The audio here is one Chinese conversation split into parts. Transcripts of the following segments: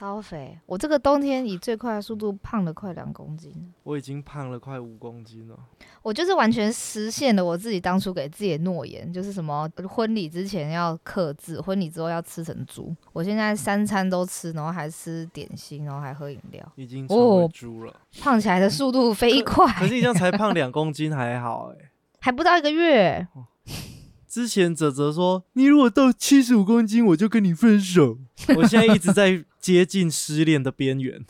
超肥。我这个冬天以最快的速度胖了快两公斤，我已经胖了快五公斤了。我就是完全实现了我自己当初给自己的诺言，就是什么婚礼之前要克制，婚礼之后要吃成猪。我现在三餐都吃，然后还吃点心，然后还喝饮料，已经成为猪了。胖起来的速度飞快。可是你这样才胖 两公斤还好哎，还不到一个月。之前泽泽说，你如果到七十五公斤，我就跟你分手。我现在一直在接近失恋的边缘。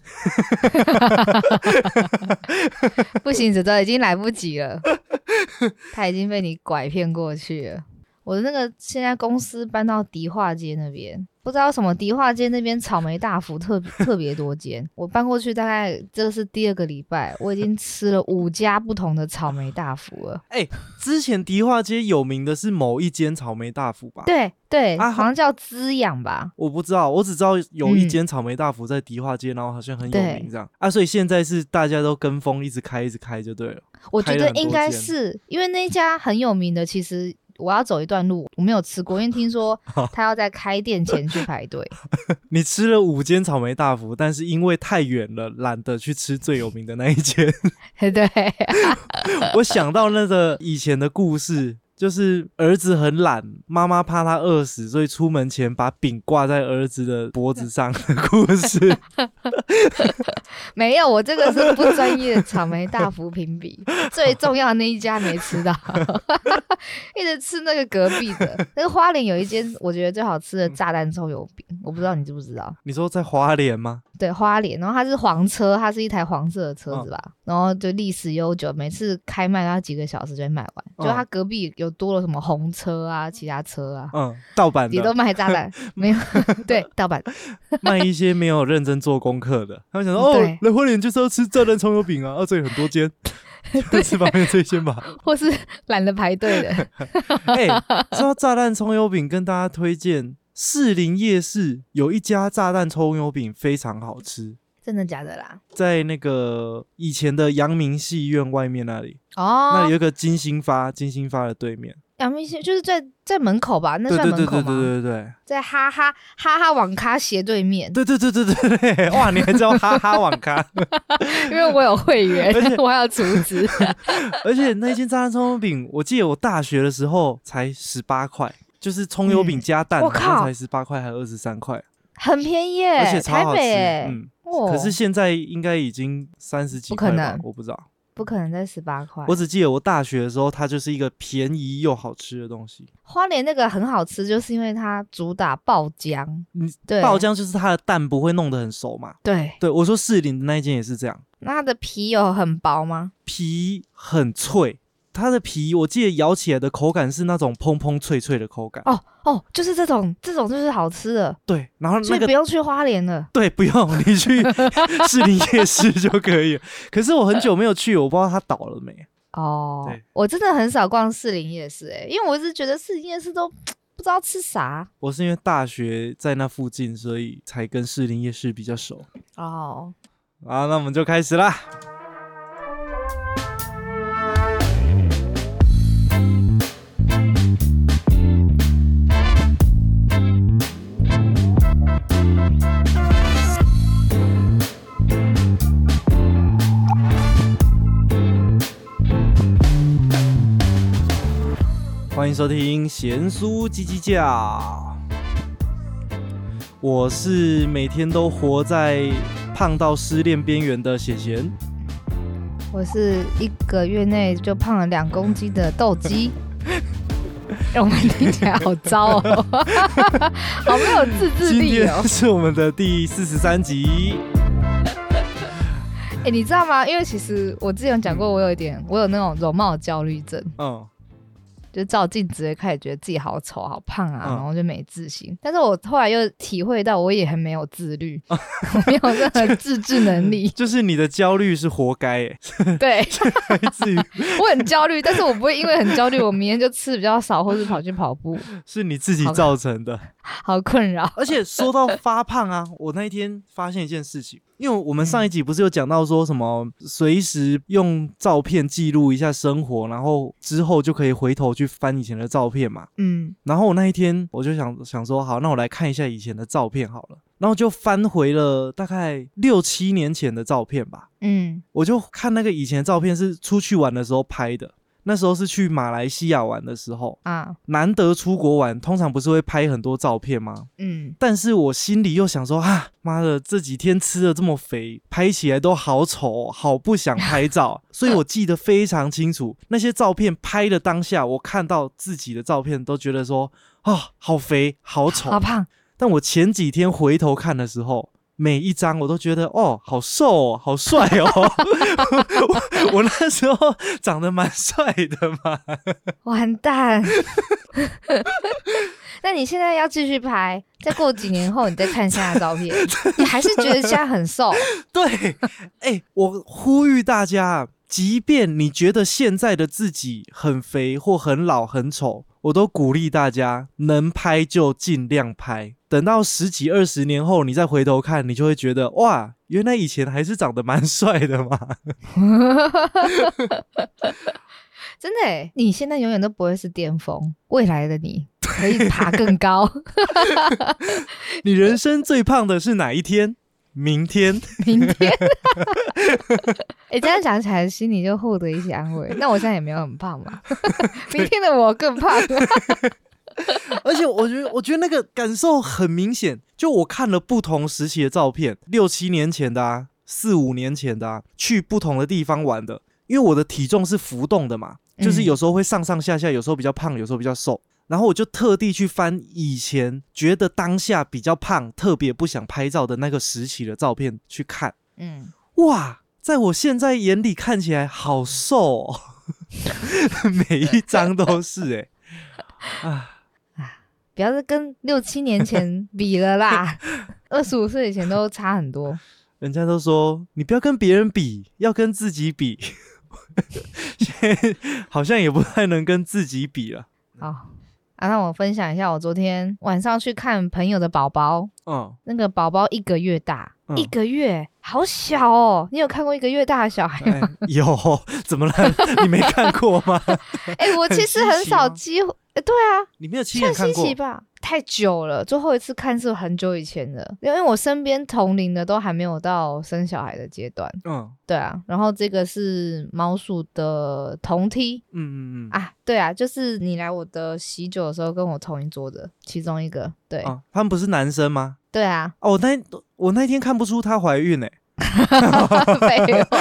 不行，子都已经来不及了，他已经被你拐骗过去了。我的那个现在公司搬到迪化街那边。不知道什么迪化街那边草莓大福特特别多间，我搬过去大概这个是第二个礼拜，我已经吃了五家不同的草莓大福了。哎，之前迪化街有名的是某一间草莓大福吧？对对，好像叫滋养吧？我不知道，我只知道有一间草莓大福在迪化街，然后好像很有名这样啊。所以现在是大家都跟风，一直开，一直开就对了。我觉得应该是因为那家很有名的，其实。我要走一段路，我没有吃过，因为听说他要在开店前去排队。你吃了五间草莓大福，但是因为太远了，懒得去吃最有名的那一间。对，我想到那个以前的故事。就是儿子很懒，妈妈怕他饿死，所以出门前把饼挂在儿子的脖子上的故事。没有，我这个是不专业的草莓大福评比，最重要的那一家没吃到，一直吃那个隔壁的。那个花莲有一间我觉得最好吃的炸弹葱油饼，我不知道你知不知道？你说在花莲吗？对，花莲，然后它是黄车，它是一台黄色的车子吧，然后就历史悠久，每次开卖它几个小时就会卖完。就它隔壁有多了什么红车啊，其他车啊，嗯，盗版的也都卖炸弹，没有，对，盗版 卖一些没有认真做功课的。他们想说，哦，来花莲就是要吃炸弹葱油饼啊，哦，这里很多间，吃方便最先吧，或是懒得排队的。哎，说到炸弹葱油饼，跟大家推荐。士林夜市有一家炸弹葱油饼非常好吃，真的假的啦？在那个以前的阳明戏院外面那里哦，那里有个金星发，金星发的对面，阳明戏就是在在门口吧？那算门口吗？对对对对对，在哈哈哈哈网咖斜对面。对对对对对对，哇，你还知道哈哈网咖？因为我有会员，而且我还有厨子。而且那间炸弹葱油饼，我记得我大学的时候才十八块。就是葱油饼加蛋，我靠才十八块，还二十三块，很便宜耶，而且超好吃。嗯，可是现在应该已经三十几块了，我不知道，不可能在十八块。我只记得我大学的时候，它就是一个便宜又好吃的东西。花莲那个很好吃，就是因为它主打爆浆，嗯，对，爆浆就是它的蛋不会弄得很熟嘛。对，对我说士林的那一间也是这样。那它的皮有很薄吗？皮很脆。它的皮，我记得咬起来的口感是那种砰砰脆脆的口感。哦哦，就是这种，这种就是好吃的。对，然后那个不用去花莲了。对，不用，你去 士林夜市就可以。可是我很久没有去，我不知道它倒了没。哦，我真的很少逛士林夜市，哎，因为我一直觉得士林夜市都 不知道吃啥。我是因为大学在那附近，所以才跟士林夜市比较熟。哦，好，那我们就开始啦。欢迎收听贤叔叽叽叫，我是每天都活在胖到失恋边缘的贤贤，我是一个月内就胖了两公斤的斗鸡，让 我们听起来好糟哦，好没有自制力哦。是我们的第四十三集。哎，你知道吗？因为其实我之前讲过，我有一点，我有那种容貌焦虑症。嗯。就照镜子也开始觉得自己好丑、好胖啊，然后就没自信。但是我后来又体会到，我也很没有自律，我没有任何 自制能力。就是你的焦虑是活该，哎，对，自于我很焦虑，但是我不会因为很焦虑，我明天就吃比较少，或是跑去跑步。是你自己造成的，好困扰。而且说到发胖啊，我那一天发现一件事情。因为我们上一集不是有讲到说什么随时用照片记录一下生活，然后之后就可以回头去翻以前的照片嘛。嗯，然后我那一天我就想想说，好，那我来看一下以前的照片好了。然后就翻回了大概六七年前的照片吧。嗯我就看那个以前的照片是出去玩的时候拍的，那时候是去马来西亚玩的时候，啊难得出国玩，通常不是会拍很多照片吗？嗯，但是我心里又想说啊，妈的，这几天吃的这么肥，拍起来都好丑哦，好不想拍照。所以我记得非常清楚，那些照片拍的当下，我看到自己的照片都觉得说啊，好肥，好丑好。胖，但我前几天回头看的时候，每一张我都觉得哦，好瘦哦，好帅哦。我我那时候长得蛮帅的嘛。完蛋。那你现在要继续拍，再过几年后你再看现在的照片，你还是觉得现在很瘦？对，哎、我呼吁大家，即便你觉得现在的自己很肥或很老很丑，我都鼓励大家能拍就尽量拍。等到十几二十年后，你再回头看，你就会觉得哇，原来以前还是长得蛮帅的嘛。真的诶，你现在永远都不会是巅峰，未来的你可以爬更高。你人生最胖的是哪一天？明天。明天，哎、这样想起来，心里就获得一些安慰。那我现在也没有很胖嘛，明天的我更胖。而且我觉得，我觉得那个感受很明显。就我看了不同时期的照片，六七年前的啊，四五年前的啊，去不同的地方玩的。因为我的体重是浮动的嘛，就是嗯有时候会上上下下，有时候比较胖，有时候比较瘦。然后我就特地去翻以前觉得当下比较胖、特别不想拍照的那个时期的照片去看。嗯，哇，在我现在眼里看起来好瘦、哦，每一张都是哎、啊。不要再跟六七年前比了啦，二十五岁以前都差很多。人家都说你不要跟别人比，要跟自己比。现在好像也不太能跟自己比了。好啊，那我分享一下，我昨天晚上去看朋友的宝宝，嗯，那个宝宝一个月大，嗯一个月好小哦。你有看过一个月大的小孩吗？哎有怎么了？你没看过吗？哎、我其实很少机会，哎、对啊，你没有亲眼看稀奇？吧？太久了，最后一次看是很久以前的，因为我身边同龄的都还没有到生小孩的阶段。嗯对啊，然后这个是猫鼠的同梯嗯嗯嗯。啊，对啊，就是你来我的喜酒的时候跟我同一桌的其中一个，对、啊，他们不是男生吗？对啊，哦，我那我那天看不出她怀孕哎、废话，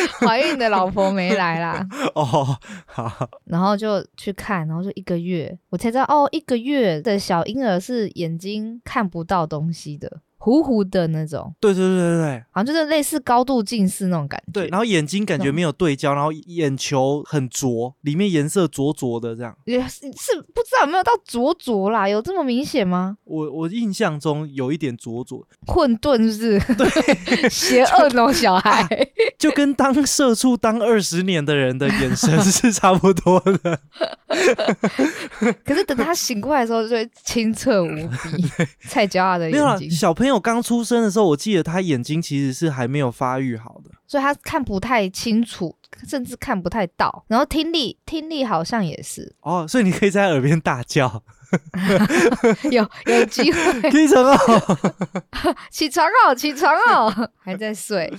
怀孕的老婆没来啦，哦，好，然后就去看，然后就一个月，我才知道哦，一个月的小婴儿是眼睛看不到东西的，糊糊的那种，对对对对对好像就是类似高度近视那种感觉。对，然后眼睛感觉没有对焦，然后眼球很浊，里面颜色浊浊的这样。也是是不知道有没有到浊浊啦，有这么明显吗？我我印象中有一点浊浊，混沌是不是？邪恶那种小孩，就跟当社畜当二十年的人的眼神 是差不多的。可是等他醒过来的时候，就会清澈无比，菜椒他的没有啦眼，睛，小朋友刚出生的时候，我记得他眼睛其实是还没有发育好的。所以他看不太清楚，甚至看不太到。然后听力，听力好像也是哦，所以你可以在他耳边大叫，有有机会。可以成哦。起床哦，起床哦，还在睡。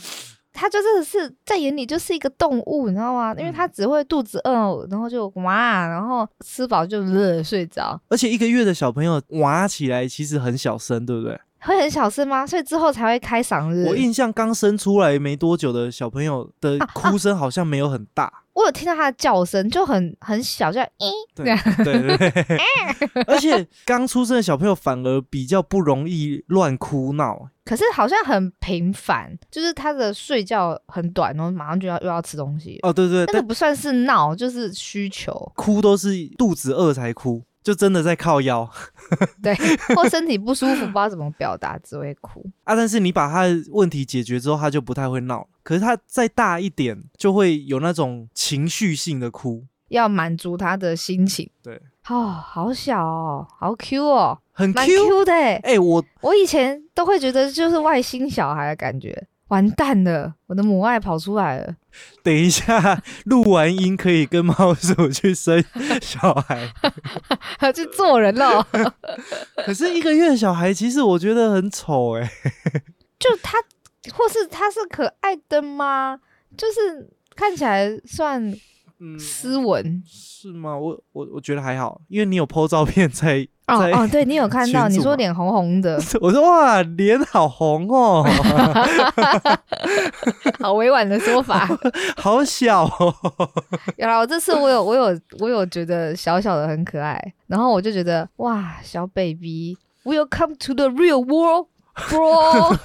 他就真的是在眼里就是一个动物，你知道吗？因为他只会肚子饿，然后就哇，然后吃饱就呃睡着，而且一个月的小朋友哇起来其实很小声，对不对？会很小声吗？所以之后才会开嗓子。我印象刚生出来没多久的小朋友的哭声好像没有很大。我有听到他的叫声，就很很小，就咦，对对对对，而且刚出生的小朋友反而比较不容易乱哭闹。可是好像很频繁，就是他的睡觉很短，然后马上就要又要吃东西。哦，对对，那个不算是闹，就是需求，哭都是肚子饿才哭，就真的在靠腰 对，或身体不舒服，不知道怎么表达，只会哭。啊。但是你把他的问题解决之后，他就不太会闹。可是他再大一点，就会有那种情绪性的哭，要满足他的心情。对，哦，好小哦，好 Q 哦，很蛮 Q。Q 的欸。哎、我我以前都会觉得就是外星小孩的感觉，完蛋了，我的母爱跑出来了。等一下 录完音可以跟猫鼠去生小孩，要 去做人了。可是一个月的小孩其实我觉得很丑哎、就他，或是他是可爱的吗？就是看起来算嗯，斯文。是吗？我我我觉得还好，因为你有 PO 照片在，在哦哦，对你有 看到，你说脸红红的，我说哇，脸好红哦，好委婉的说法。好小哦。有啦，我这次我有我有我有觉得小小的很可爱，然后我就觉得哇，小 baby，welcome to the real world。Bro，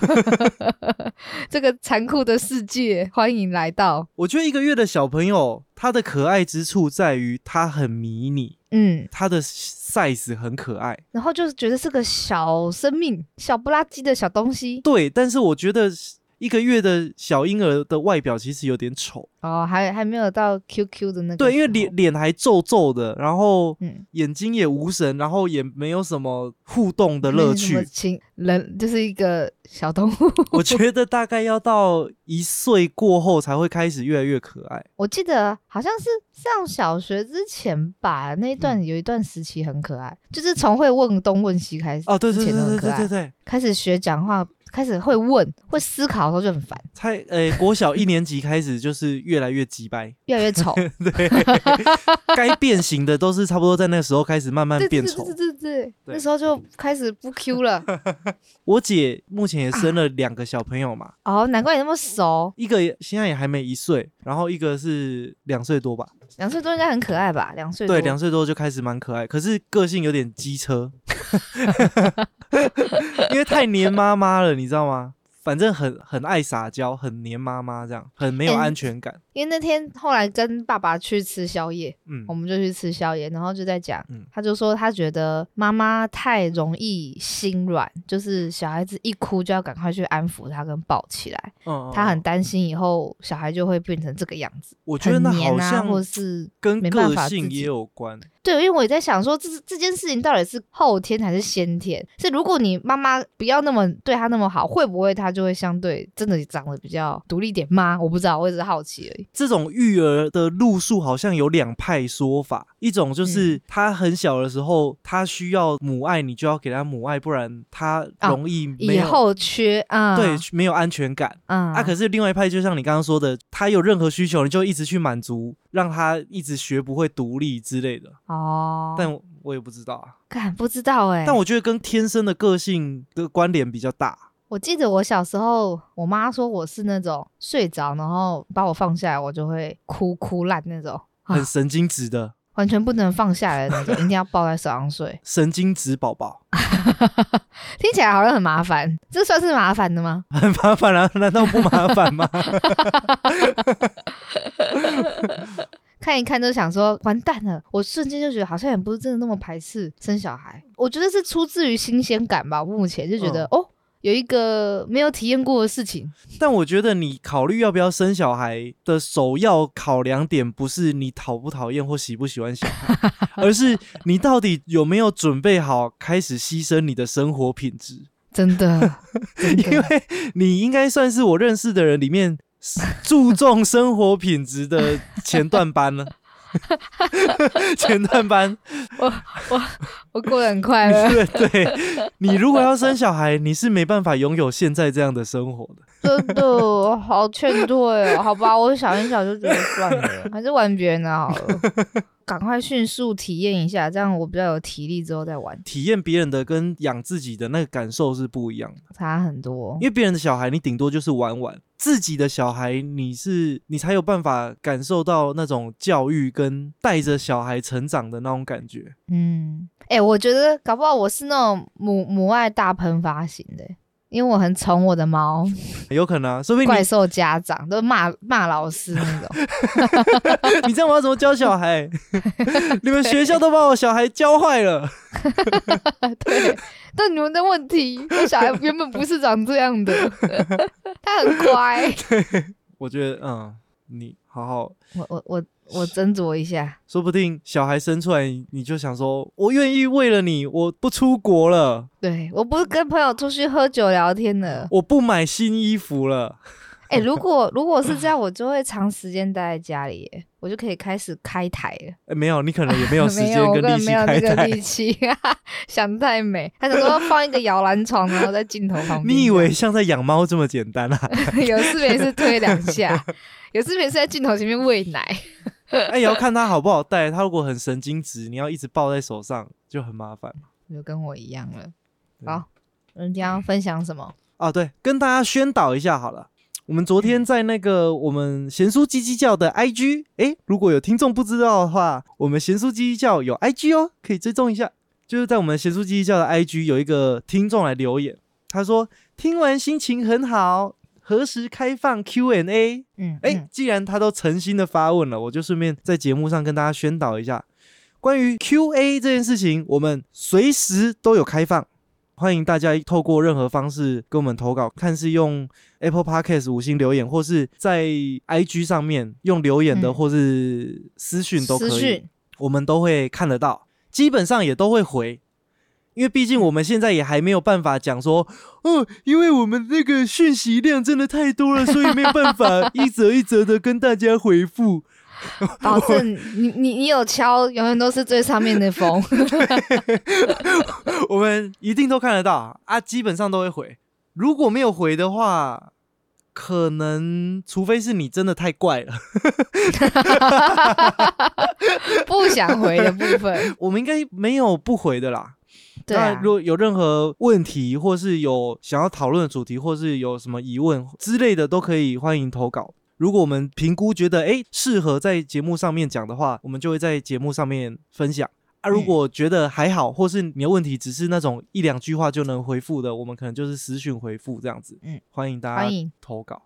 这个残酷的世界，欢迎来到。我觉得一个月的小朋友，他的可爱之处在于他很迷你，嗯，他的 size 很可爱。然后就是觉得是个小生命，小不拉几的小东西对，但是我觉得一个月的小婴儿的外表其实有点丑。哦，还还没有到 QQ 的那个。对，因为脸，脸还皱皱的，然后嗯，眼睛也无神，然后也没有什么互动的乐趣。情人就是一个小动物。我觉得大概要到一岁过后才会开始越来越可爱。我记得好像是上小学之前吧，那一段有一段时期很可爱，就是从会问东问西开始。哦，对对对对对，开始学讲话，开始会问、会思考的时候就很烦，才呃国小一年级开始就是越来越鸡掰，越来越丑。对，该变形的都是差不多在那个时候开始慢慢变丑对对。对对，那时候就开始不 Q 了。我姐目前也生了两个小朋友嘛，哦，难怪你那么熟，一个也现在也还没一岁，然后一个是两岁多吧，两岁多应该很可爱吧？两岁多对，两岁多就开始蛮可爱，可是个性有点机车，因为太黏妈妈了，你知道吗？反正很很爱撒娇，很黏妈妈，这样很没有哎安全感。因为那天后来跟爸爸去吃宵夜，嗯我们就去吃宵夜，然后就在讲，嗯他就说他觉得妈妈太容易心软，就是小孩子一哭就要赶快去安抚他跟抱起来，嗯，他很嗯，担心以后小孩就会变成这个样子，我觉得黏啊，或是跟个性也有关。对，因为我也在想说，这这件事情到底是后天还是先天？是如果你妈妈不要那么对他那么好，会不会他就会相对真的长得比较独立一点吗？我不知道，我只是好奇而已。这种育儿的路数好像有两派说法，一种嗯就是他很小的时候，他需要母爱，你就要给他母爱，不然他啊容易以后缺啊，对没有安全感。啊啊，可是另外一派就像你刚刚说的，他有任何需求，你就一直去满足，让他一直学不会独立之类的。哦，但我我也不知道啊，敢不知道哎、但我觉得跟天生的个性的关联比较大。我记得我小时候，我妈说我是那种睡着然后把我放下来，我就会哭哭烂那种，啊。很神经质的完全不能放下来的那种，一定要抱在手上睡。神经质宝宝，听起来好像很麻烦，这算是麻烦的吗？很麻烦啊？难道不麻烦吗？看一看就想说完蛋了，我瞬间就觉得好像也不是真的那么排斥生小孩。我觉得是出自于新鲜感吧，目前就觉得、哦，有一个没有体验过的事情。但我觉得你考虑要不要生小孩的首要考量点，不是你讨不讨厌或喜不喜欢小孩，而是你到底有没有准备好开始牺牲你的生活品质。真的，真的因为你应该算是我认识的人里面注重生活品质的前段班了。前段班，我我我过得很快乐。对对，你如果要生小孩，你是没办法拥有现在这样的生活的。真的好劝退哦，好吧，我想一想就觉得算了，还是玩别人的好了，赶快迅速体验一下，这样我比较有体力之后再玩，体验别人的跟养自己的那个感受是不一样的。差很多因。为别人的小孩，你顶多就是玩玩；自己的小孩，你是你才有办法感受到那种教育跟带着小孩成长的那种感觉。嗯，哎、我觉得搞不好我是那种母母爱大喷发型的，因为我很宠我的猫，有可能啊，说不定怪兽家长都骂骂老师那种。你这样我要怎么教小孩？你们学校都把我小孩教坏了。对，但你们的问题，我小孩原本不是长这样的，他很乖。我觉得，嗯，你好好，我我我我斟酌一下。说不定小孩生出来，你就想说，我愿意为了你，我不出国了，对我不是跟朋友出去喝酒聊天了。我不买新衣服了。哎、如果如果是这样，我就会长时间待在家里耶，我就可以开始开台了。哎，没有，你可能也没有时 没有，我间跟力气根本没有开台。那个力气，想太美。他想说放一个摇篮床，然后在镜头旁边。你以为像在养猫这么简单啊？有视频是推两下，有视频是在镜头前面喂奶。哎，也要看他好不好带。他如果很神经质，你要一直抱在手上，就很麻烦。就跟我一样了。对好，人家要分享什么？啊，对，跟大家宣导一下好了。我们昨天在那个我们贤叔鸡鸡叫的 IG，诶，如果有听众不知道的话，我们贤叔鸡鸡叫有 IG 哦，可以追踪一下。就是在我们贤叔鸡鸡叫的 IG 有一个听众来留言，他说听完心情很好，何时开放 Q&A？嗯，哎、嗯。既然他都诚心的发问了，我就顺便在节目上跟大家宣导一下，关于 Q&A 这件事情，我们随时都有开放，欢迎大家透过任何方式跟我们投稿，看是用 Apple Podcast 五星留言，或是在 IG 上面用留言的，嗯。或是私讯都可以，我们都会看得到，基本上也都会回。因为毕竟我们现在也还没有办法讲说，哦，因为我们那个讯息量真的太多了，所以没有办法 一则一则的跟大家回复。保证你你你有敲，永远都是最上面的风。我们一定都看得到啊，基本上都会回。如果没有回的话，可能除非是你真的太怪了，不想回的部分，我们应该没有不回的啦。对啊那如，果有任何问题，或是有想要讨论的主题，或是有什么疑问之类的，都可以欢迎投稿。如果我们评估觉得诶适合在节目上面讲的话，我们就会在节目上面分享啊。如果觉得还好，或是你的问题只是那种一两句话就能回复的，我们可能就是私讯回复这样子。嗯，欢迎大家投稿。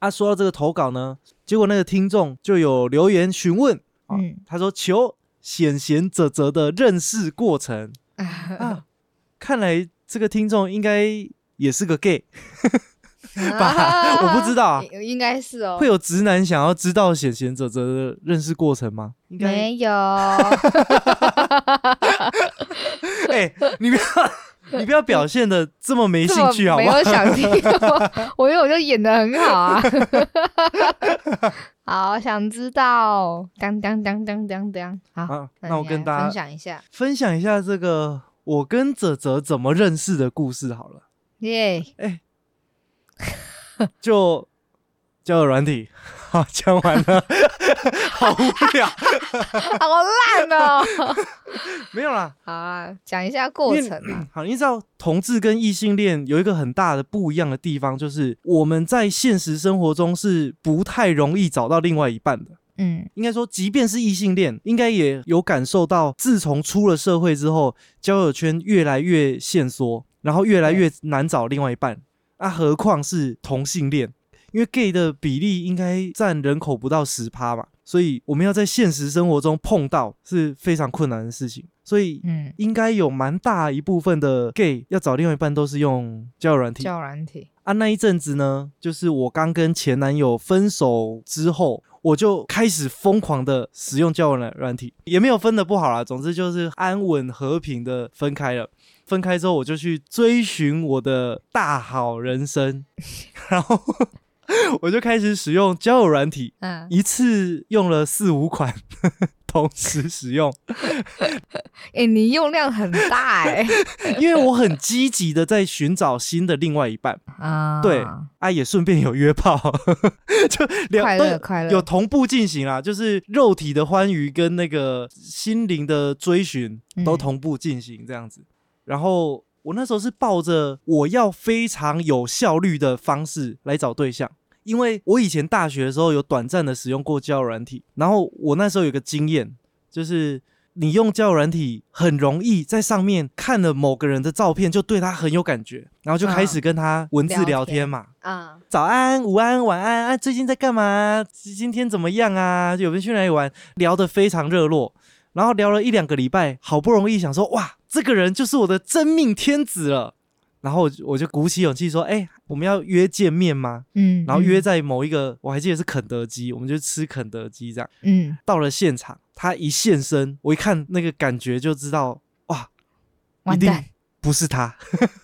啊，说到这个投稿呢，结果那个听众就有留言询问啊，嗯他说求显贤泽泽的认识过程。啊，看来这个听众应该也是个 gay，吧？我不知道啊，应该是哦会，有直男想要知道显贤者者的认识过程吗？应该，没有，哎、你不要，你不要表现的这么没兴趣好不好？没有？想听，我因为我就演的很好啊。好，想知道，当当当当当当，好，啊，那我跟大家分享一下，分享一下这个我跟泽泽怎么认识的故事好了。耶，哎。就交友软体，好，讲完了，好无聊，好烂哦。没有啦。好啊，讲一下过程啊。好，你知道同志跟异性恋有一个很大的不一样的地方，就是我们在现实生活中是不太容易找到另外一半的。嗯应该说，即便是异性恋，应该也有感受到，自从出了社会之后，交友圈越来越限缩，然后越来越难找另外一半。啊，何况是同性恋，因为 gay 的比例应该占人口不到十趴嘛，所以我们要在现实生活中碰到是非常困难的事情。所以嗯，应该有蛮大一部分的 gay 要找另外一半都是用交友软体交友软体，啊。那一阵子呢，就是我刚跟前男友分手之后，我就开始疯狂的使用交友软软体，也没有分的不好啦，总之就是安稳和平的分开了。分开之后，我就去追寻我的大好人生，然后我就开始使用交友软体，嗯，一次用了四五款，同时使用。哎，你用量很大哎。因为我很积极的在寻找新的另外一半，啊，对啊，也顺便有约炮，就两快乐快乐，有同步进行啊，就是肉体的欢愉跟那个心灵的追寻都嗯同步进行这样子。然后我那时候是抱着我要非常有效率的方式来找对象。因为我以前大学的时候有短暂的使用过交友软体，然后我那时候有个经验，就是你用交友软体很容易在上面看了某个人的照片，就对他很有感觉，然后就开始跟他文字聊天嘛。啊，早安、午安、晚安啊，最近在干嘛？今天怎么样啊？有没有去哪里玩？聊得非常热络，然后聊了一两个礼拜，好不容易想说，哇，这个人就是我的真命天子了。然后我就我就鼓起勇气说，哎、我们要约见面吗？嗯，然后约嗯在某一个，我还记得是肯德基，我们就吃肯德基这样。嗯，到了现场，他一现身，我一看那个感觉就知道，哇，一定完蛋，不是他，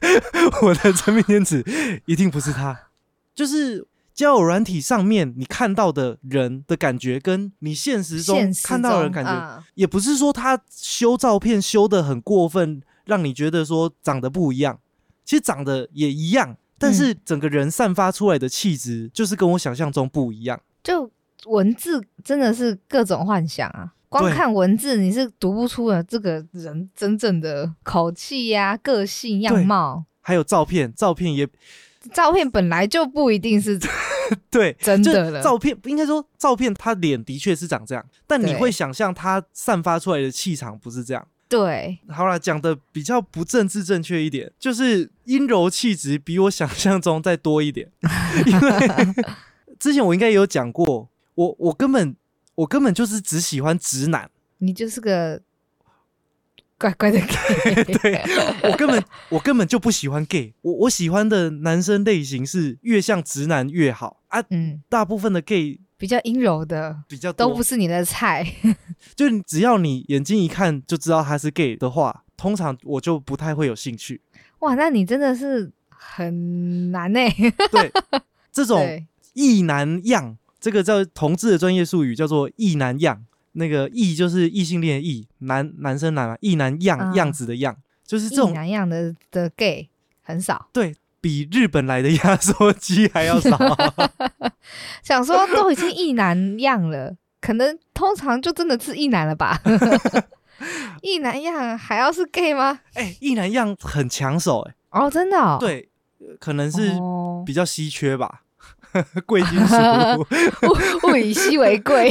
我的真命天子一定不是他，就是。交友软体上面你看到的人的感觉，跟你现实中看到的人感觉，啊也不是说他修照片修的很过分，让你觉得说长得不一样，其实长得也一样，但是整个人散发出来的气质就是跟我想象中不一样。就文字真的是各种幻想啊。光看文字，你是读不出了这个人真正的口气呀、个性、样貌。还有照片，照片也照片本来就不一定是 对，真的了。照片应该说照片，他脸的确是长这样，但你对会想象他散发出来的气场不是这样。对，好啦，讲的比较不政治正确一点，就是阴柔气质比我想象中再多一点。因为 之前我应该也有讲过，我我根本我根本就是只喜欢直男，你就是个乖乖的 gay。对我根本我根本就不喜欢 gay，我我喜欢的男生类型是越像直男越好啊。嗯，大部分的 gay 比较阴柔的比较都不，是你的菜。就只要你眼睛一看就知道他是 gay 的话，通常我就不太会有兴趣。哇，那你真的是很难呢、对，这种对，异男样，这个叫同志的专业术语，叫做异男样。那个异就是异性恋的异，男男生男嘛，异男样、啊样子的样，就是这一种男样的的 gay 很少。对比日本来的压缩机还要少。想说都已经一男样了，可能通常就真的是一男了吧？一男样还要是 gay 吗？哎、异男样很抢手、哎，哦，真的、哦，对，呃可能是哦，比较稀缺吧，贵金属。物物以稀为贵。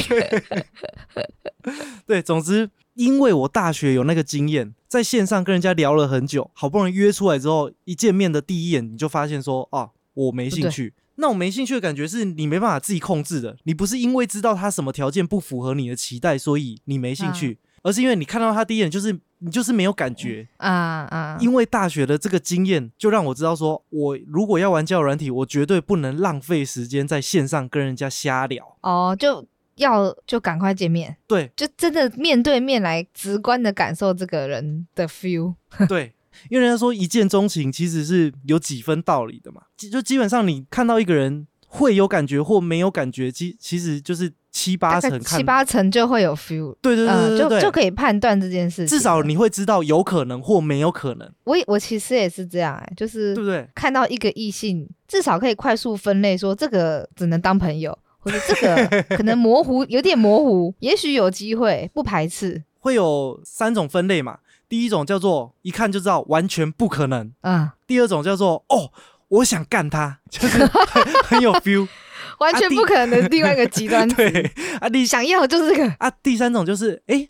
对，总之，因为我大学有那个经验，在线上跟人家聊了很久，好不容易约出来之后，一见面的第一眼你就发现说，啊，我没兴趣。那我没兴趣的感觉是你没办法自己控制的，你不是因为知道他什么条件不符合你的期待，所以你没兴趣，而是因为你看到他第一眼就是你就是没有感觉。啊啊！因为大学的这个经验，就让我知道说，我如果要玩交友软体，我绝对不能浪费时间在线上跟人家瞎聊。哦，就要就赶快见面，对。就真的面对面来直观的感受这个人的 feel。对，因为人家说一见钟情其实是有几分道理的嘛，基就基本上你看到一个人会有感觉或没有感觉，其其实就是七八大概成看，七八成就会有 feel，对对对嗯，就就可以判断这件事情。至少你会知道有可能或没有可能，我也我其实也是这样哎、就是对不对？看到一个异性，至少可以快速分类，说这个只能当朋友，或者这个可能模糊，有点模糊，也许有机会，不排斥。会有三种分类嘛，第一种叫做一看就知道完全不可能，嗯，第二种叫做哦。我想干他，就是很 很有 feel。完全不可能的另外一个极端。对啊，你想要就是这个，啊，第三种就是哎，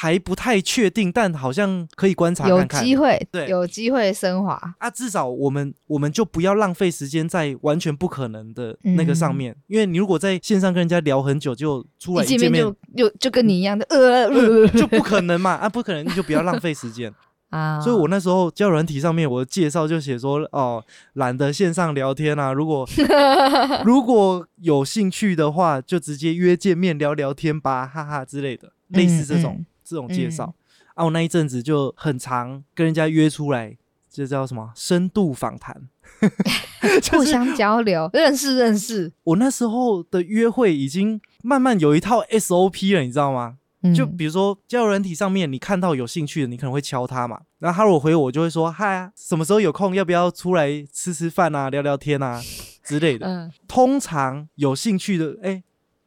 还不太确定，但好像可以观察有。机会，对。有机会升华。啊，至少我们我们就不要浪费时间在完全不可能的那个上面，因为你如果在线上跟人家聊很久，就出来见见面面就就就跟你一样的，呃呃就不可能嘛，啊，不可能，你就不要浪费时间。啊，所以我那时候交友软体上面我的介绍就写说，哦，懒得线上聊天啊，如果 如果有兴趣的话，就直接约见面聊聊天吧，哈哈之类的，类似这种、嗯这种介绍。啊，我那一阵子就很常跟人家约出来，这叫什么深度访谈。互相交流，认识认识。我那时候的约会已经慢慢有一套 SOP 了，你知道吗？嗯就比如说交友软体上面，你看到有兴趣的，你可能会敲他嘛。然后他如果回我，我就会说嗨啊，什么时候有空，要不要出来吃吃饭啊，聊聊天啊 之类的。嗯通常有兴趣的，哎、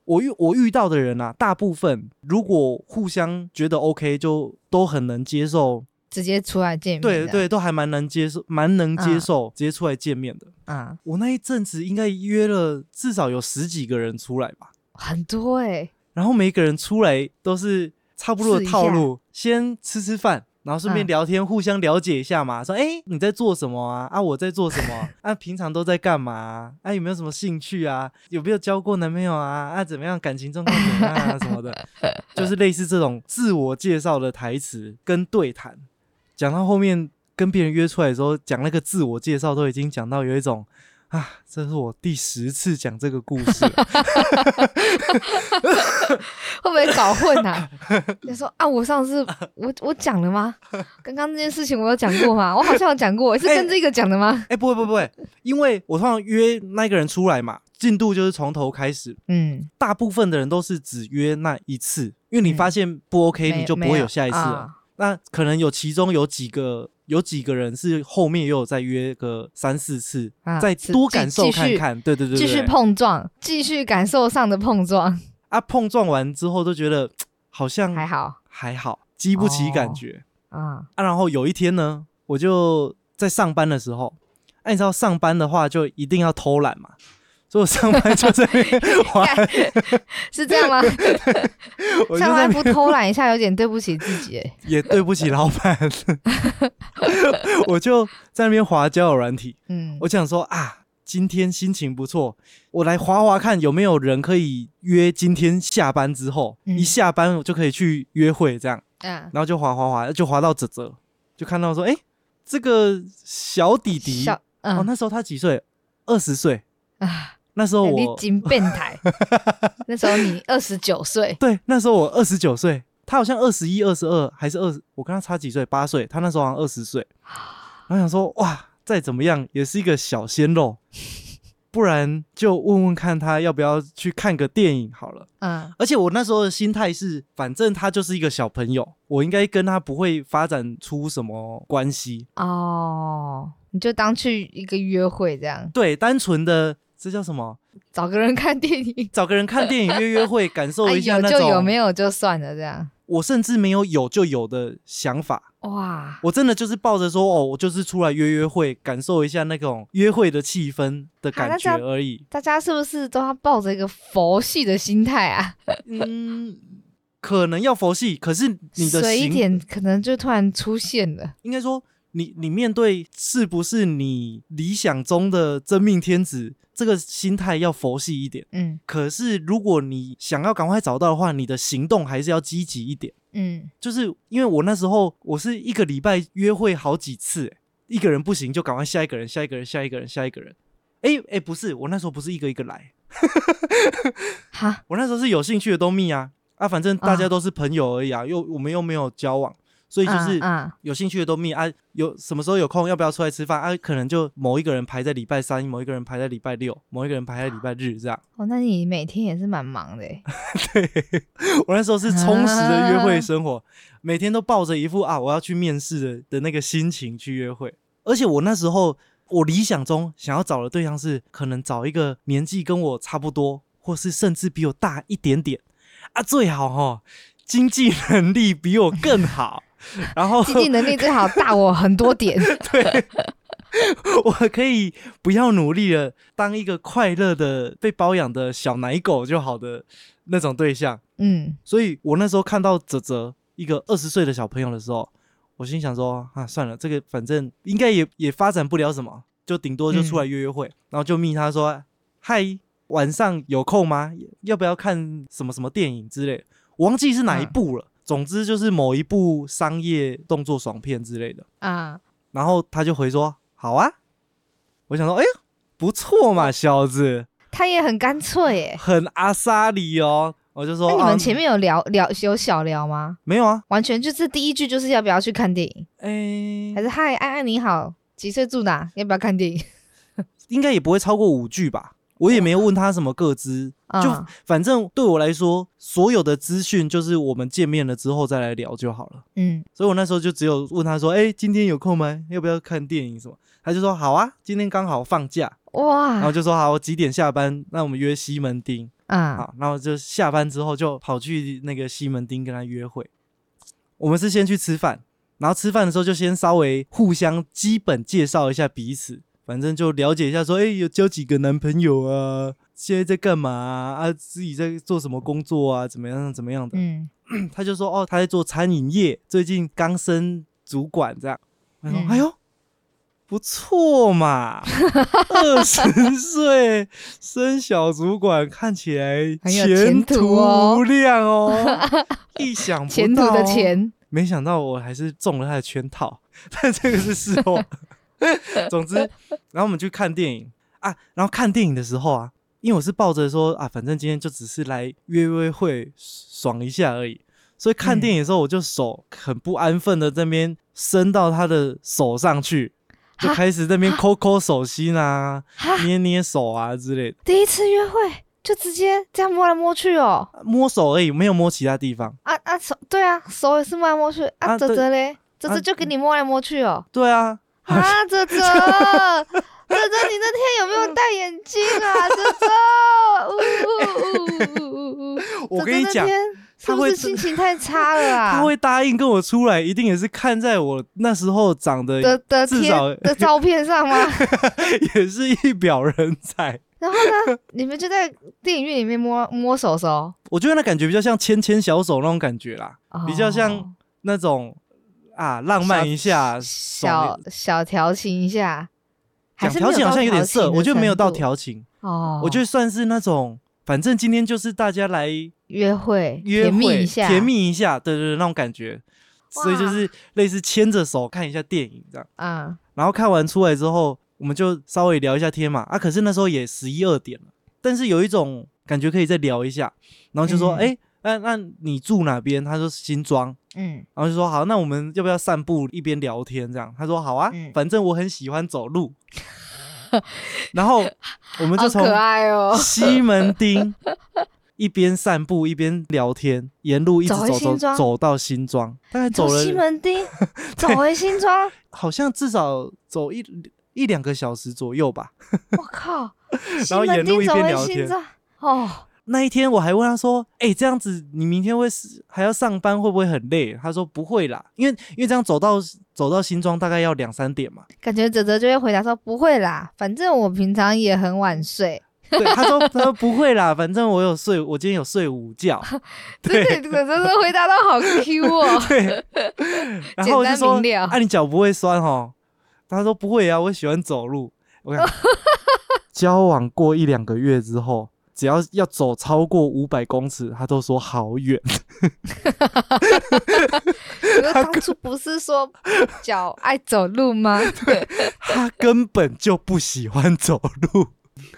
我遇我遇到的人啊，大部分如果互相觉得 OK，就都很能接受。直接出来见面。对，对，都还蛮能接受，蛮能接嗯受、直接出来见面的。啊，我那一阵子应该约了至少有十几个人出来吧。很多哎，然后每一个人出来都是差不多的套路，先吃吃饭，然后顺便嗯聊天，互相了解一下嘛。说，哎，你在做什么啊？啊，我在做什么？啊，平常都在干嘛啊？啊，有没有什么兴趣啊？有没有交过男朋友啊？啊，怎么样？感情状况怎么样啊？什么的，就是类似这种自我介绍的台词跟对谈。讲到后面跟别人约出来的时候讲那个自我介绍，都已经讲到有一种啊，这是我第十次讲这个故事了，会不会搞混啊？你说啊，我上次我我讲了吗？刚刚这件事情我有讲过吗？我好像有讲过，是跟这个讲的吗？哎、不会不会不会，因为我通常约那个人出来嘛，进度就是从头开始，嗯，大部分的人都是只约那一次，因为你嗯发现不 OK，、没你就不会有下一次了。啊那可能有其中有几个有几个人是后面又有再约个三四次，再多感受看看。对对对继续碰撞，继续感受上的碰撞，啊，碰撞完之后都觉得 好像还好还好，激不起感哦觉、啊。啊。然后有一天呢，我就在上班的时候，哎、你知道上班的话就一定要偷懒嘛，所以我上班就在那边玩，是这样吗？我上在班不偷懒一下，有点对不起自己哎。也对不起老板，我就在那边滑交友软体，嗯，我想说啊，今天心情不错，我来滑滑看有没有人可以约今天下班之后，嗯。一下班我就可以去约会这样，嗯然后就滑滑滑，就滑到泽泽，就看到说，哎、这个小弟弟，小哦，嗯那时候他几岁？二十岁。啊，那时候你我，真变态。那时候你二十九岁，对，那时候我二十九岁，他好像二十一、二十二，还是二十，我跟他差几岁？八岁，他那时候好像二十岁。然后想说，哇，再怎么样也是一个小鲜肉，不然就问问看他要不要去看个电影好了。嗯而且我那时候的心态是，反正他就是一个小朋友，我应该跟他不会发展出什么关系。哦，你就当去一个约会这样，对，单纯的这叫什么？找个人看电影，找个人看电影约约会，感受哎一下那种。有就有，没有就算了这样。我甚至没有有就有的想法。哇，我真的就是抱着说，哦，我就是出来约约会，感受一下那种约会的气氛的感觉而已。大家是不是都要抱着一个佛系的心态啊？嗯，可能要佛系，可是你的随一行点可能就突然出现了。应该说，你你面对是不是你理想中的真命天子，这个心态要佛系一点。嗯可是如果你想要赶快找到的话，你的行动还是要积极一点。嗯，就是因为我那时候我是一个礼拜约会好几次，欸一个人不行就赶快下一个人，下一个人，下一个人，下一个人。哎哎，不是，我那时候不是一个一个来，哈，我那时候是有兴趣的都密啊啊，反正大家啊都是朋友而已啊，又我们又没有交往，所以就是嗯。有兴趣的都密啊，有什么时候有空要不要出来吃饭？啊？可能就某一个人排在礼拜三，某一个人排在礼拜六，某一个人排在礼拜日这样。哦，那你每天也是蛮忙的。对我那时候是充实的约会生活，每天都抱着一副啊我要去面试的的那个心情去约会，而且我那时候我理想中想要找的对象是可能找一个年纪跟我差不多，或是甚至比我大一点点。啊，最好哈经济能力比我更好，然后经济能力最好大我很多点。对，我可以不要努力了，当一个快乐的被包养的小奶狗就好的那种对象。嗯，所以我那时候看到泽泽一个二十岁的小朋友的时候，我心想说啊，算了，这个反正应该也也发展不了什么，就顶多就出来约约会，然后就密他说，嗨，晚上有空吗？要不要看什么什么电影之类的？我忘记是哪一部了。总之就是某一部商业动作爽片之类的。啊，然后他就回说：“好啊。”我想说：“哎呀，不错嘛，小子，他也很干脆耶。很阿莎里哦。”我就说：“那你啊们前面有聊聊有小聊吗？没有啊？完全就是第一句就是要不要去看电影，哎还，是嗨安安你好，几岁住哪？要不要看电影？应该也不会超过五句吧。我也没有问他什么个资，就嗯反正对我来说，所有的资讯就是我们见面了之后再来聊就好了。嗯所以我那时候就只有问他说：“哎，今天有空吗？要不要看电影什么？”他就说：“好啊，今天刚好放假。”哇然后，就说：“好，我几点下班？那我们约西门町。”啊好，然后就下班之后就跑去那个西门町跟他约会。我们是先去吃饭，然后吃饭的时候就先稍微互相基本介绍一下彼此，反正就了解一下说，哎，有交几个男朋友啊？现在在干嘛啊？啊自己在做什么工作啊？怎么样怎么样的？嗯 他就说，哦，他在做餐饮业，最近刚升主管这样。我说，嗯哎呦。不错嘛，二十岁升小主管，看起来前途无量哦。意想不到、前途的，钱，没想到我还是中了他的圈套，但这个是事后。总之，然后我们去看电影啊，然后看电影的时候啊，因为我是抱着说啊，反正今天就只是来约约会爽一下而已，所以看电影的时候我就手很不安分的这边伸到他的手上去，就哈开始这边哈？抠抠手心啊、捏捏手啊之类的，第一次约会？就直接这样摸来摸去哦。摸手而已，没有摸其他地方。啊啊手，对啊，手也是摸来摸去。啊。泽泽嘞，泽啊泽就给你摸来摸去哦。对啊，啊，泽泽，泽泽，你那天有没有戴眼镜啊？泽泽，呜呜呜呜呜呜。我跟你讲，是他会不是心情太差了啊？他会答应跟我出来，一定也是看在我那时候长得的的至少的照片上吗？也是一表人才。然后呢，你们就在电影院里面摸摸手手，我觉得那感觉比较像牵牵小手那种感觉啦，比较像哦那种啊浪漫一下，小小调情一下。讲调情好像有点色，我觉得没有到调情，哦。我觉得算是那种，反正今天就是大家来约会约甜蜜会一下，甜蜜一下，对对对，那种感觉。所以就是类似牵着手看一下电影这样，嗯。然后看完出来之后，我们就稍微聊一下天嘛。啊，可是那时候也十一二点了，但是有一种感觉可以再聊一下，然后就说，嗯。哎、那那你住哪边？他说新庄，嗯然后就说好，那我们要不要散步一边聊天这样？他说好啊，嗯反正我很喜欢走路。然后我们就从可爱哦。西门町一边散步一边聊天，沿路一直走回走走新庄走到新庄，大概走走西了门町，走回新庄，好像至少走一一两个小时左右吧。我靠！西然后门沿路一边聊天庄，哦，那一天我还问他说：“哎、这样子你明天会是还要上班，会不会很累？”他说：“不会啦，因为因为这样走到走到新庄大概要两三点嘛。感觉泽泽就会回答说不会啦，反正我平常也很晚睡。对，他说他说不会啦，反正我有睡，我今天有睡午觉。对，对泽泽的回答都好 Q 哦。对，然后我就说：“明了啊，你脚不会酸哦？”他说：“不会啊，我喜欢走路。”我看交往过一两个月之后，只要要走超过五百公尺，他都说好远。当初不是说脚爱走路吗？他根本就不喜欢走路。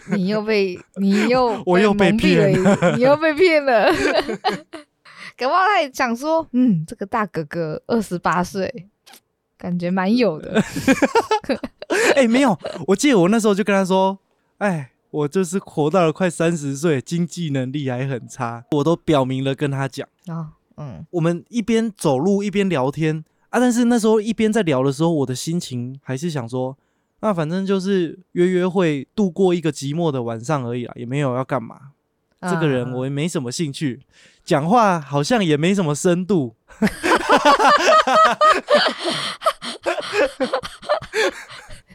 你又被你又 我又被骗了，你又被骗了。搞不好他也想说，嗯，这个大哥哥二十八岁，感觉蛮有的。哎、没有，我记得我那时候就跟他说：“哎，我就是活到了快三十岁，经济能力还很差。”我都表明了跟他讲，哦，嗯，我们一边走路一边聊天啊。但是那时候一边在聊的时候，我的心情还是想说，那反正就是约约会，度过一个寂寞的晚上而已啦，也没有要干嘛。这个人嗯我也没什么兴趣，讲话好像也没什么深度。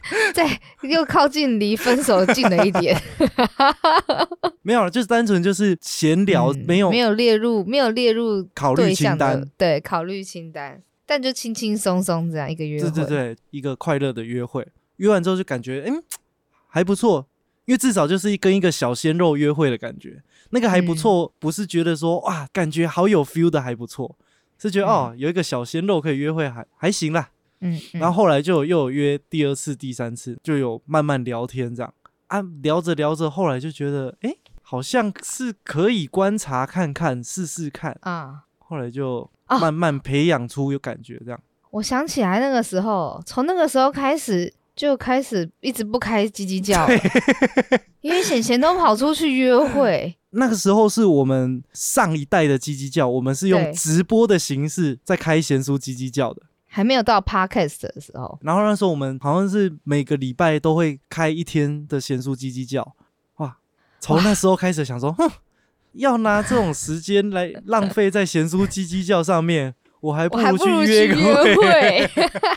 再又靠近离分手近了一点，没有了，就是单纯就是闲聊，嗯没有没有列入没有列入考虑清单的，对，考虑清单，但就轻轻松松这样一个约会，对对对，一个快乐的约会。约完之后就感觉，嗯，还不错，因为至少就是跟一个小鲜肉约会的感觉，那个还不错，不是觉得说哇，感觉好有 feel 的还不错，是觉得、哦，有一个小鲜肉可以约会还还行啦。嗯，嗯。然后后来就又有约第二次、第三次，就有慢慢聊天这样。啊，聊着聊着，后来就觉得，哎，好像是可以观察看看、试试看，啊。后来就啊慢慢培养出有感觉这样。我想起来那个时候，从那个时候开始就开始一直不开鸡鸡叫。了，因为贤贤都跑出去约会，那个时候是我们上一代的鸡鸡叫，我们是用直播的形式在开贤叔鸡鸡叫的。还没有到 podcast 的时候，然后那时候我们好像是每个礼拜都会开一天的贤叔鸡鸡叫，哇！从那时候开始想说，哼，要拿这种时间来浪费在贤叔鸡鸡叫上面，我还不如去约会。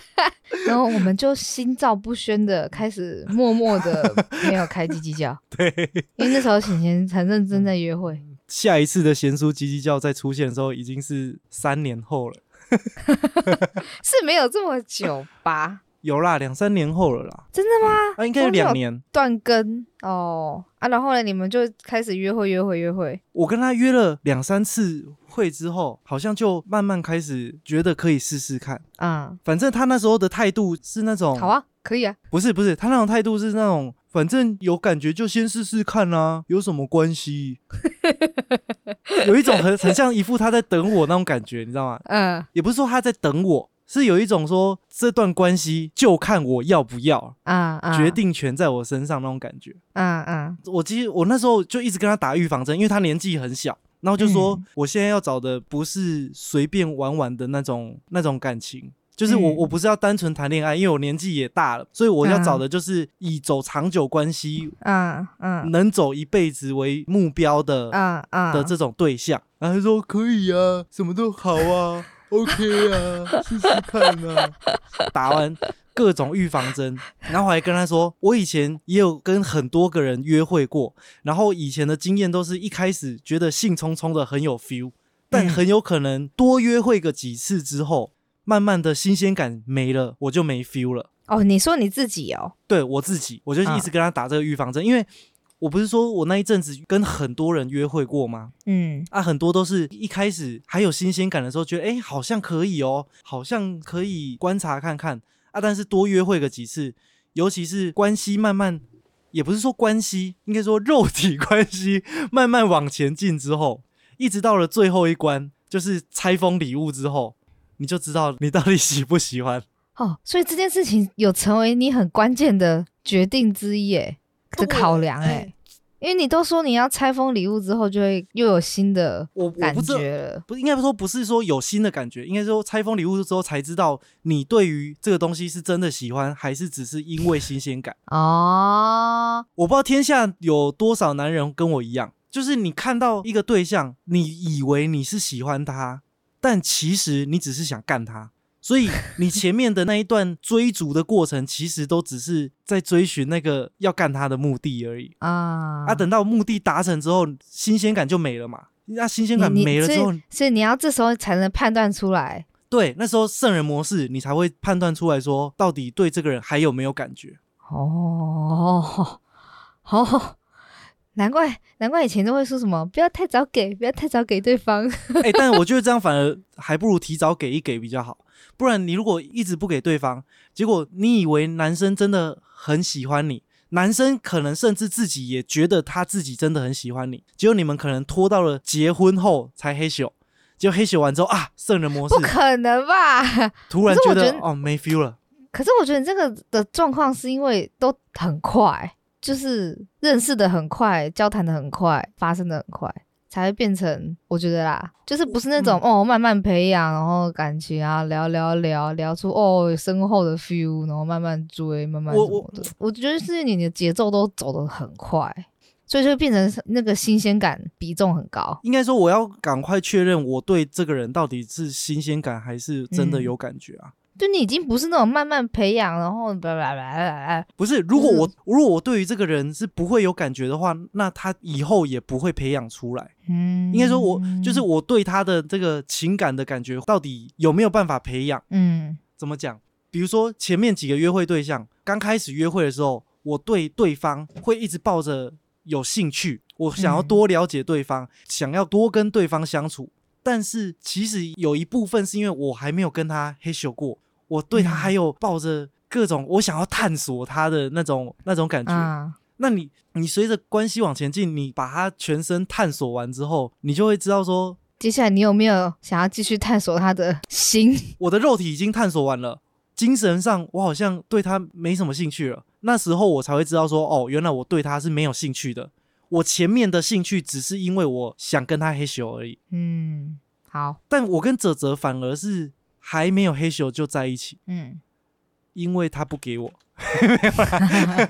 然后我们就心照不宣的开始默默的没有开鸡鸡叫，对，因为那时候贤贤才认真在约会。下一次的贤叔鸡鸡叫再出现的时候，已经是三年后了。是没有这么久吧？有啦，两三年后了啦，真的吗？啊，应该有两年。断更哦啊，然后呢，你们就开始约会约会约会，我跟他约了两三次会之后，好像就慢慢开始觉得可以试试看。嗯，反正他那时候的态度是那种，好啊，可以啊，不是不是，他那种态度是那种，反正有感觉就先试试看啦、有什么关系？有一种很很像一副他在等我那种感觉，你知道吗？嗯也不是说他在等我，是有一种说这段关系就看我要不要，啊啊，决，定权在我身上那种感觉。嗯嗯我其实我那时候就一直跟他打预防针，因为他年纪很小，然后就说、嗯我现在要找的不是随便玩玩的那种那种感情。就是我，嗯我不是要单纯谈恋爱，因为我年纪也大了，所以我要嗯找的就是以走长久关系、嗯嗯能走一辈子为目标的、嗯嗯的这种对象。然后他说可以啊，什么都好啊，OK 啊，试试看啊。打完各种预防针，然后我还跟他说，我以前也有跟很多个人约会过，然后以前的经验都是一开始觉得兴冲冲的很有 feel，但嗯很有可能多约会个几次之后，慢慢的新鲜感没了，我就没 feel 了。哦，你说你自己哦，对我自己，我就一直跟他打这个预防针，因为我不是说我那一阵子跟很多人约会过吗？嗯啊，很多都是一开始还有新鲜感的时候，觉得哎、诶好像可以哦，好像可以观察看看啊。但是多约会个几次，尤其是关系慢慢，也不是说关系，应该说肉体关系慢慢往前进之后，一直到了最后一关，就是拆封礼物之后，你就知道你到底喜不喜欢。哦，所以这件事情有成为你很关键的决定之一，哎，的考量，哎，因为你都说你要拆封礼物之后，就会又有新的我我感觉了，不应该说不是说有新的感觉，应该说拆封礼物之后才知道你对于这个东西是真的喜欢，还是只是因为新鲜感。哦，我不知道天下有多少男人跟我一样，就是你看到一个对象，你以为你是喜欢他，但其实你只是想干他。所以你前面的那一段追逐的过程，其实都只是在追寻那个要干他的目的而已。啊啊，等到目的达成之后，新鲜感就没了嘛。那新鲜感没了之后所以，所以你要这时候才能判断出来，对，那时候圣人模式，你才会判断出来说，到底对这个人还有没有感觉。哦，哦，难怪难怪以前都会说什么不要太早给，不要太早给对方。哎、但我觉得这样反而还不如提早给一给比较好。不然你如果一直不给对方，结果你以为男生真的很喜欢你，男生可能甚至自己也觉得他自己真的很喜欢你，结果你们可能拖到了结婚后才黑咻，结果黑咻完之后啊，圣人模式不可能吧？突然觉得觉得哦没 feel 了。可是我觉得你这个的状况是因为都很快，就是认识的很快，交谈的很快，发生的很快，才会变成我觉得啦，就是不是那种、哦慢慢培养，然后感情啊聊聊聊聊出哦深厚的 feel，然后慢慢追，慢慢什我么的。我觉得是你的节奏都走得很快，所以就变成那个新鲜感比重很高。应该说我要赶快确认我对这个人到底是新鲜感还是真的嗯有感觉啊。就你已经不是那种慢慢培养，然后叭叭叭叭叭，不是，如果就是我如果我对于这个人是不会有感觉的话，那他以后也不会培养出来。嗯，应该说我，就是我对他的这个情感的感觉，到底有没有办法培养？嗯怎么讲？比如说前面几个约会对象，刚开始约会的时候，我对对方会一直抱着有兴趣，我想要嗯多了解对方，想要多跟对方相处。但是其实有一部分是因为我还没有跟他黑咻过，我对他嗯还有抱着各种我想要探索他的那种那种感觉。啊，那你你随着关系往前进，你把他全身探索完之后，你就会知道说，接下来你有没有想要继续探索他的心？我的肉体已经探索完了，精神上我好像对他没什么兴趣了。那时候我才会知道说，哦，原来我对他是没有兴趣的。我前面的兴趣只是因为我想跟他黑咻而已，嗯，好，但我跟泽泽反而是还没有黑咻就在一起，嗯，因为他不给我。没有啦，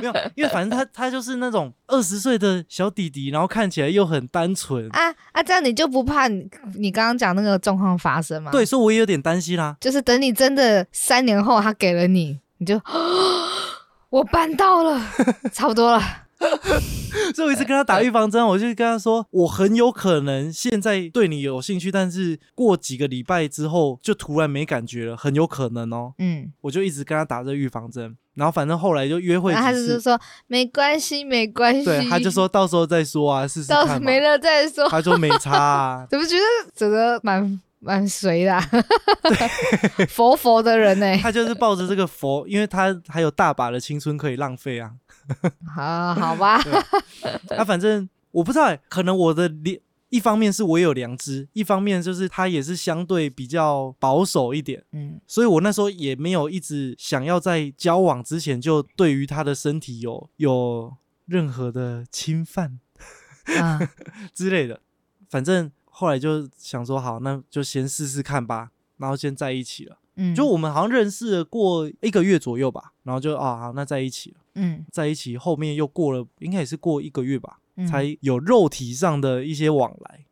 没有，因为反正他他就是那种二十岁的小弟弟，然后看起来又很单纯，啊啊，这样你就不怕你你刚刚讲那个状况发生吗？对，，所以我也有点担心啦。就是等你真的三年后他给了你，你就 我办到了，差不多了。所以我一直跟他打预防针，我就跟他说，我很有可能现在对你有兴趣，但是过几个礼拜之后就突然没感觉了，很有可能哦。嗯，我就一直跟他打这预防针，然后反正后来就约会他就是说没关系，没关系，对，他就说到时候再说啊，试试到时。没了再说。他说没差啊，怎么觉得整个蛮蛮随的、啊，佛佛的人呢、他就是抱着这个佛，因为他还有大把的青春可以浪费啊。好好 吧，啊，反正我不知道欸，可能我的良，一方面是我有良知，一方面就是他也是相对比较保守一点，嗯所以我那时候也没有一直想要在交往之前就对于他的身体有有任何的侵犯啊，之类的。反正后来就想说，好，那就先试试看吧，然后先在一起了。嗯，就我们好像认识了过一个月左右吧，然后就啊好，那在一起了。嗯在一起后面又过了，应该也是过一个月吧，嗯才有肉体上的一些往来。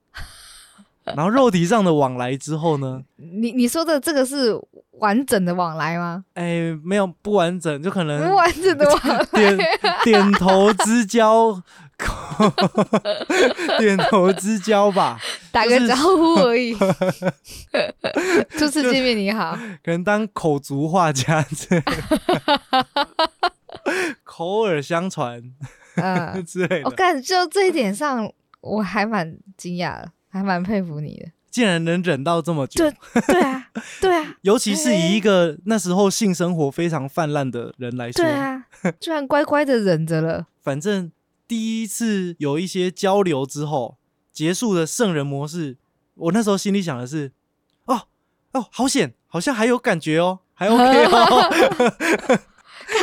然后肉体上的往来之后呢，你你说的这个是完整的往来吗？哎，没有不完整，就可能不完整的往来，点点头之交，点头之交吧，打个招呼而已。初次见面你好，可能当口足画家之类口耳相传嗯，之类的，我感就这一点上，我还蛮惊讶的，还蛮佩服你的。竟然能忍到这么久对，对啊，对啊，尤其是以一个那时候性生活非常泛滥的人来说对，啊，居然乖乖的忍着了。反正第一次有一些交流之后，结束的圣人模式，我那时候心里想的是，哦哦，好险，好像还有感觉哦，还 OK 哦，看，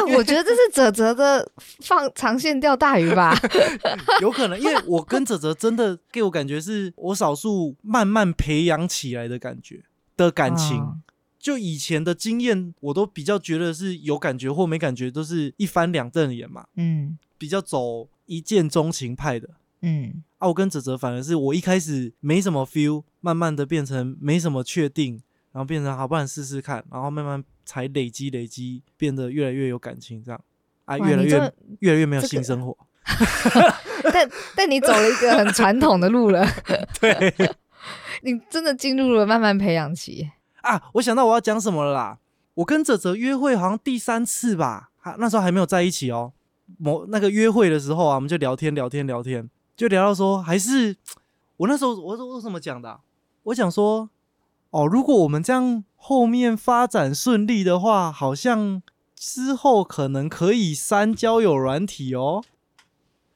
我觉得这是泽泽的放长线钓大鱼吧。有可能，因为我跟泽泽真的给我感觉是我少数慢慢培养起来的感觉的感情。哦就以前的经验，我都比较觉得是有感觉或没感觉，都是一翻两瞪眼嘛，嗯比较走一见钟情派的。嗯啊，我跟泽泽反而是我一开始没什么 feel，慢慢的变成没什么确定，然后变成好，不然试试看，然后慢慢才累积累积，变得越来越有感情，这样啊，越来越越来越没有性生活。但但你走了一个很传统的路了，对你真的进入了慢慢培养期。啊，我想到我要讲什么了啦。我跟泽泽约会好像第三次吧，还那时候还没有在一起哦。某那个约会的时候啊，我们就聊天聊天聊天，就聊到说，还是 我那时候我我怎么讲的啊、我想说，哦，如果我们这样后面发展顺利的话，好像之后可能可以删交友软体哦。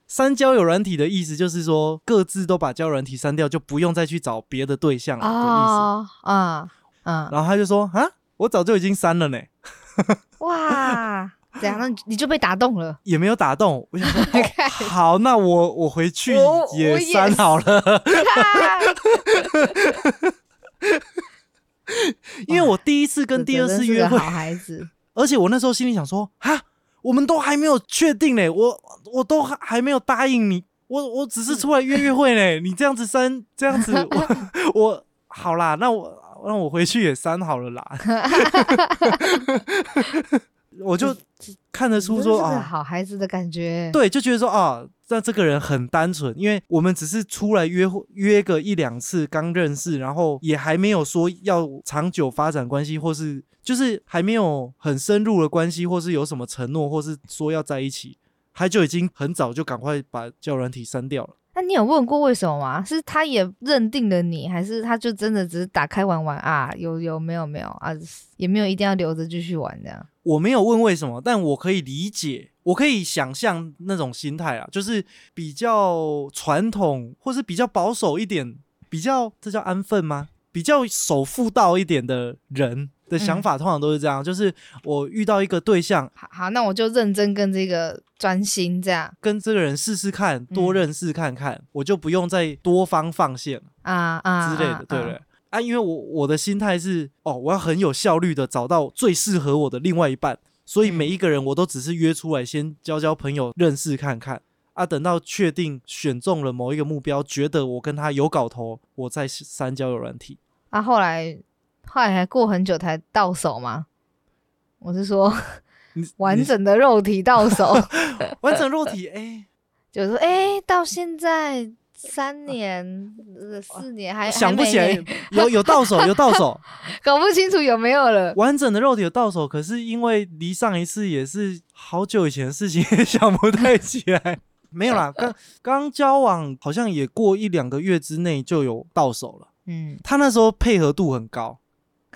删交友软体的意思就是说，各自都把交友软体删掉，就不用再去找别的对象了的意思。哦，啊嗯，然后他就说：“啊，我早就已经删了呢，哇，这样那你你就被打动了。也没有打动。”我想说，哦、好，那我我回去也删好了，因为我第一次跟第二次约会，好孩子，而且我那时候心里想说：“哈，我们都还没有确定呢，我我都还还没有答应你，我我只是出来约约会呢，你这样子删，这样子 我我好啦，那我那我回去也删好了啦。”我就看得出说啊，是好孩子的感觉。对，就觉得说啊，那这个人很单纯，因为我们只是出来约会约个一两次，刚认识，然后也还没有说要长久发展关系，或是就是还没有很深入的关系，或是有什么承诺，或是说要在一起，他就已经很早就赶快把交友软体删掉了。那你有问过为什么吗？是他也认定了你，还是他就真的只是打开玩玩啊？有有没有没有啊？也没有一定要留着继续玩这样。我没有问为什么，但我可以理解，我可以想象那种心态啊，就是比较传统或是比较保守一点，比较这叫安分吗？比较守妇道一点的人的想法，通常都是这样，就是我遇到一个对象，好好，那我就认真跟这个专心这样跟这个人试试看，多认识看看，我就不用再多方放线啊啊之类的，啊对不对？啊，因为我我的心态是，哦，我要很有效率的找到最适合我的另外一半，所以嗯每一个人我都只是约出来先交交朋友，认识看看。啊，等到确定选中了某一个目标，觉得我跟他有搞头，我再删交友软体。啊！后来后来还过很久才到手吗？我是说 完整的肉体到手，完整肉体，哎、就是说哎、到现在三年、呃四年还想不起来，有有到手，有到手，搞不清楚有没有了。完整的肉体有到手，可是因为离上一次也是好久以前的事情，也想不太起来。没有啦，刚刚交往好像也过一两个月之内就有到手了。嗯，他那时候配合度很高。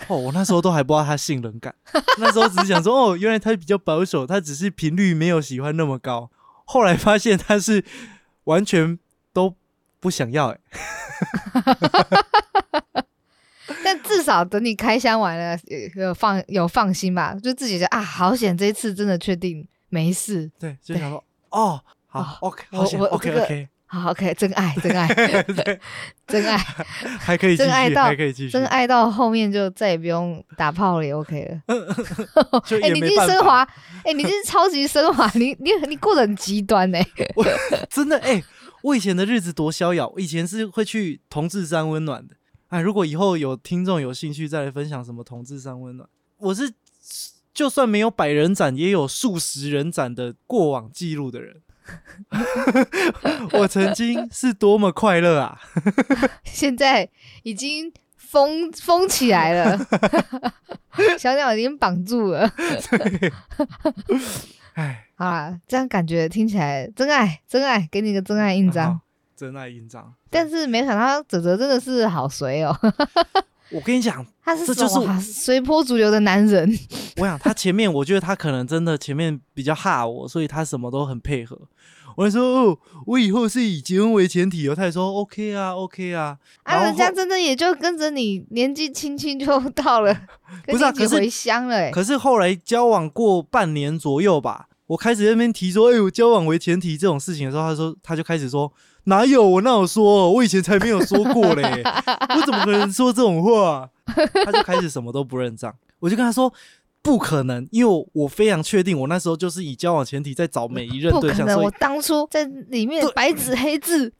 哦，我那时候都还不知道他性冷感，那时候只是想说，哦，原来他比较保守，他只是频率没有喜欢那么高。后来发现他是完全都不想要、欸，但至少等你开箱完了，有有放有放心吧，就自己觉得啊，好险，这一次真的确定没事。对，就想说，哦，好、哦 o k 好险我，OK 这个 OK，好，OK，真爱，真爱，真爱，还可以继续，真爱到还可以继续，真爱到后面就再也不用打炮了，也 OK 了。就哎、你已也没办法，经升华，哎、你这是超级升华，你你你过得很极端哎、真的哎、我以前的日子多逍遥，我以前是会去同志山温暖的。哎，如果以后有听众有兴趣再来分享什么同志山温暖，我是就算没有百人斩，也有数十人斩的过往记录的人。我曾经是多么快乐啊！现在已经封封起来了，小鸟已经绑住了。哎，好啦，这样感觉听起来真爱，真爱，给你个真爱印章。真爱印章。但是没想到泽泽真的是好随哦，我跟你讲，他是这就是哇随波逐流的男人。我想他前面，我觉得他可能真的前面比较哈我，所以他什么都很配合。我就说哦，我以后是以结婚为前提哦。他也说 OK 啊，OK 啊。啊，人家真的也就跟着你年纪轻轻就到了，不是啊可是你回乡了、欸。可是后来交往过半年左右吧，我开始在那边提说，哎、我交往为前提这种事情的时候，他说他就开始说，哪有我那有说，我以前才没有说过嘞，我怎么可能说这种话？他就开始什么都不认账，我就跟他说。不可能，因为我我非常确定，我那时候就是以交往前提在找每一任对象，不可能！我当初在里面对白纸黑字，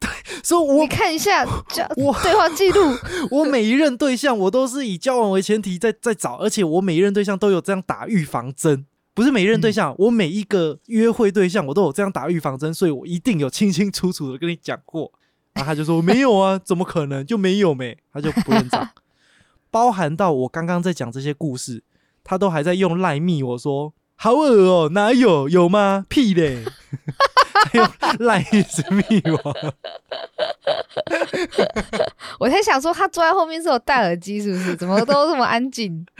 所以我你看一下交我对话记录。我每一任对象我都是以交往为前提在在找，而且我每一任对象都有这样打预防针，不是每一任对象，我每一个约会对象我都有这样打预防针，所以我一定有清清楚楚的跟你讲过。然后他就说没有啊，怎么可能就没有没，他就不认账，包含到我刚刚在讲这些故事，他都还在用赖密我说好恶哦，哪有有吗？屁嘞！还有赖一直密我。我在想说，他坐在后面是有戴耳机，是不是？怎么都这么安静？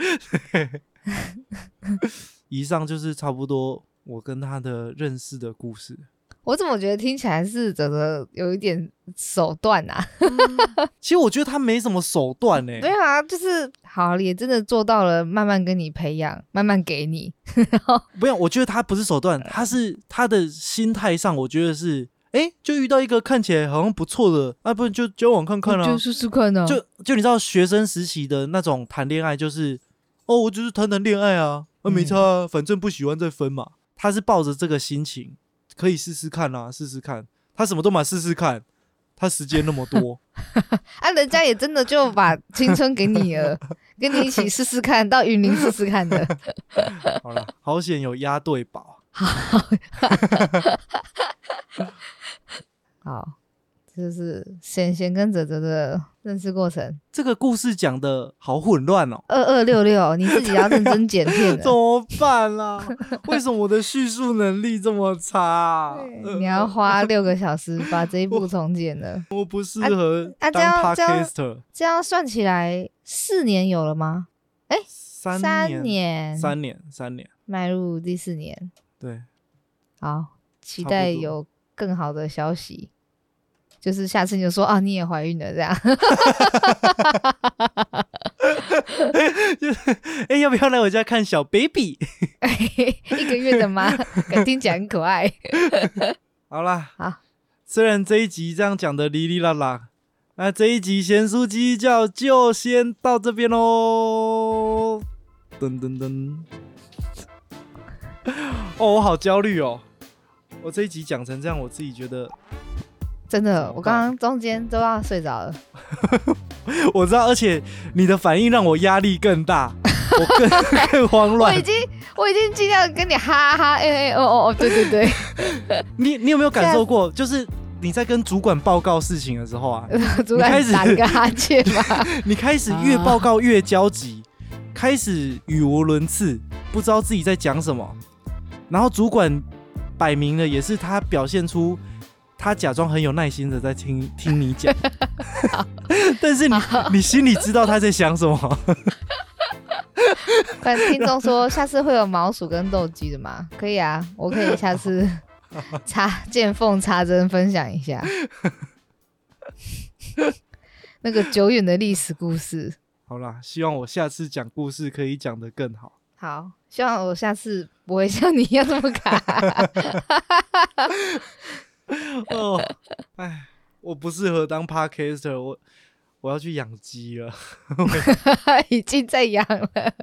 以上就是差不多我跟他的认识的故事。我怎么觉得听起来是泽泽有一点手段啊？其实我觉得他没什么手段呢、没有啊，就是好也真的做到了，慢慢跟你培养，慢慢给你。不用，我觉得他不是手段，他是他的心态上，我觉得是，哎、就遇到一个看起来好像不错的，啊，不然就交往看看啊就。试试看呢、就就你知道学生时期的那种谈恋爱，就是哦，我就是谈谈恋爱啊，啊没差、啊，反正不喜欢再分嘛。他是抱着这个心情，可以试试看啊，试试看。他什么都嘛试试看，他时间那么多，啊，人家也真的就把青春给你了，跟你一起试试看，到云林试试看的。好了，好险有押对宝。好，这就是贤贤跟泽泽的认识过程。这个故事讲的好混乱哦，二二六六，你自己要认真剪片 怎了。么办啦、为什么我的叙述能力这么差你要花六个小时把这一部重剪了，我不适合啊这当样这样。这样算起来四年有了吗？三三年，年，三年，三年，迈入第四年。对，好，期待有更好的消息。就是下次你就说啊，你也怀孕了这样。哎、要不要来我家看小 baby？一个月的妈，感觉听起来很可爱。好啦，好，虽然这一集这样讲的哩哩啦啦，那这一集咸酥鸡叫就先到这边喽。噔噔噔，哦，我好焦虑哦。我这一集讲成这样，我自己觉得真的，我刚刚中间都要睡着了。我知道，而且你的反应让我压力更大。我更 更慌乱我已。经我已经尽量跟你哈哈哎哎哦哦哦，对对对，你你有没有感受过，就是你在跟主管报告事情的时候啊，主你开始管打了个哈欠嘛，你开始越啊报告越焦急，开始语无伦次，不知道自己在讲什么。然后主管摆明了也是他表现出他假装很有耐心的在听 听你讲，但是你你心里知道他在想什么。跟听众说下次会有毛鼠跟斗鸡的吗？可以啊，我可以下次插见缝插针分享一下那个久远的历史故事。好啦，希望我下次讲故事可以讲得更好。好，希望我下次不会像你一样这么卡。哦，哎，我不适合当 podcaster，我我要去养鸡了。已经在养了。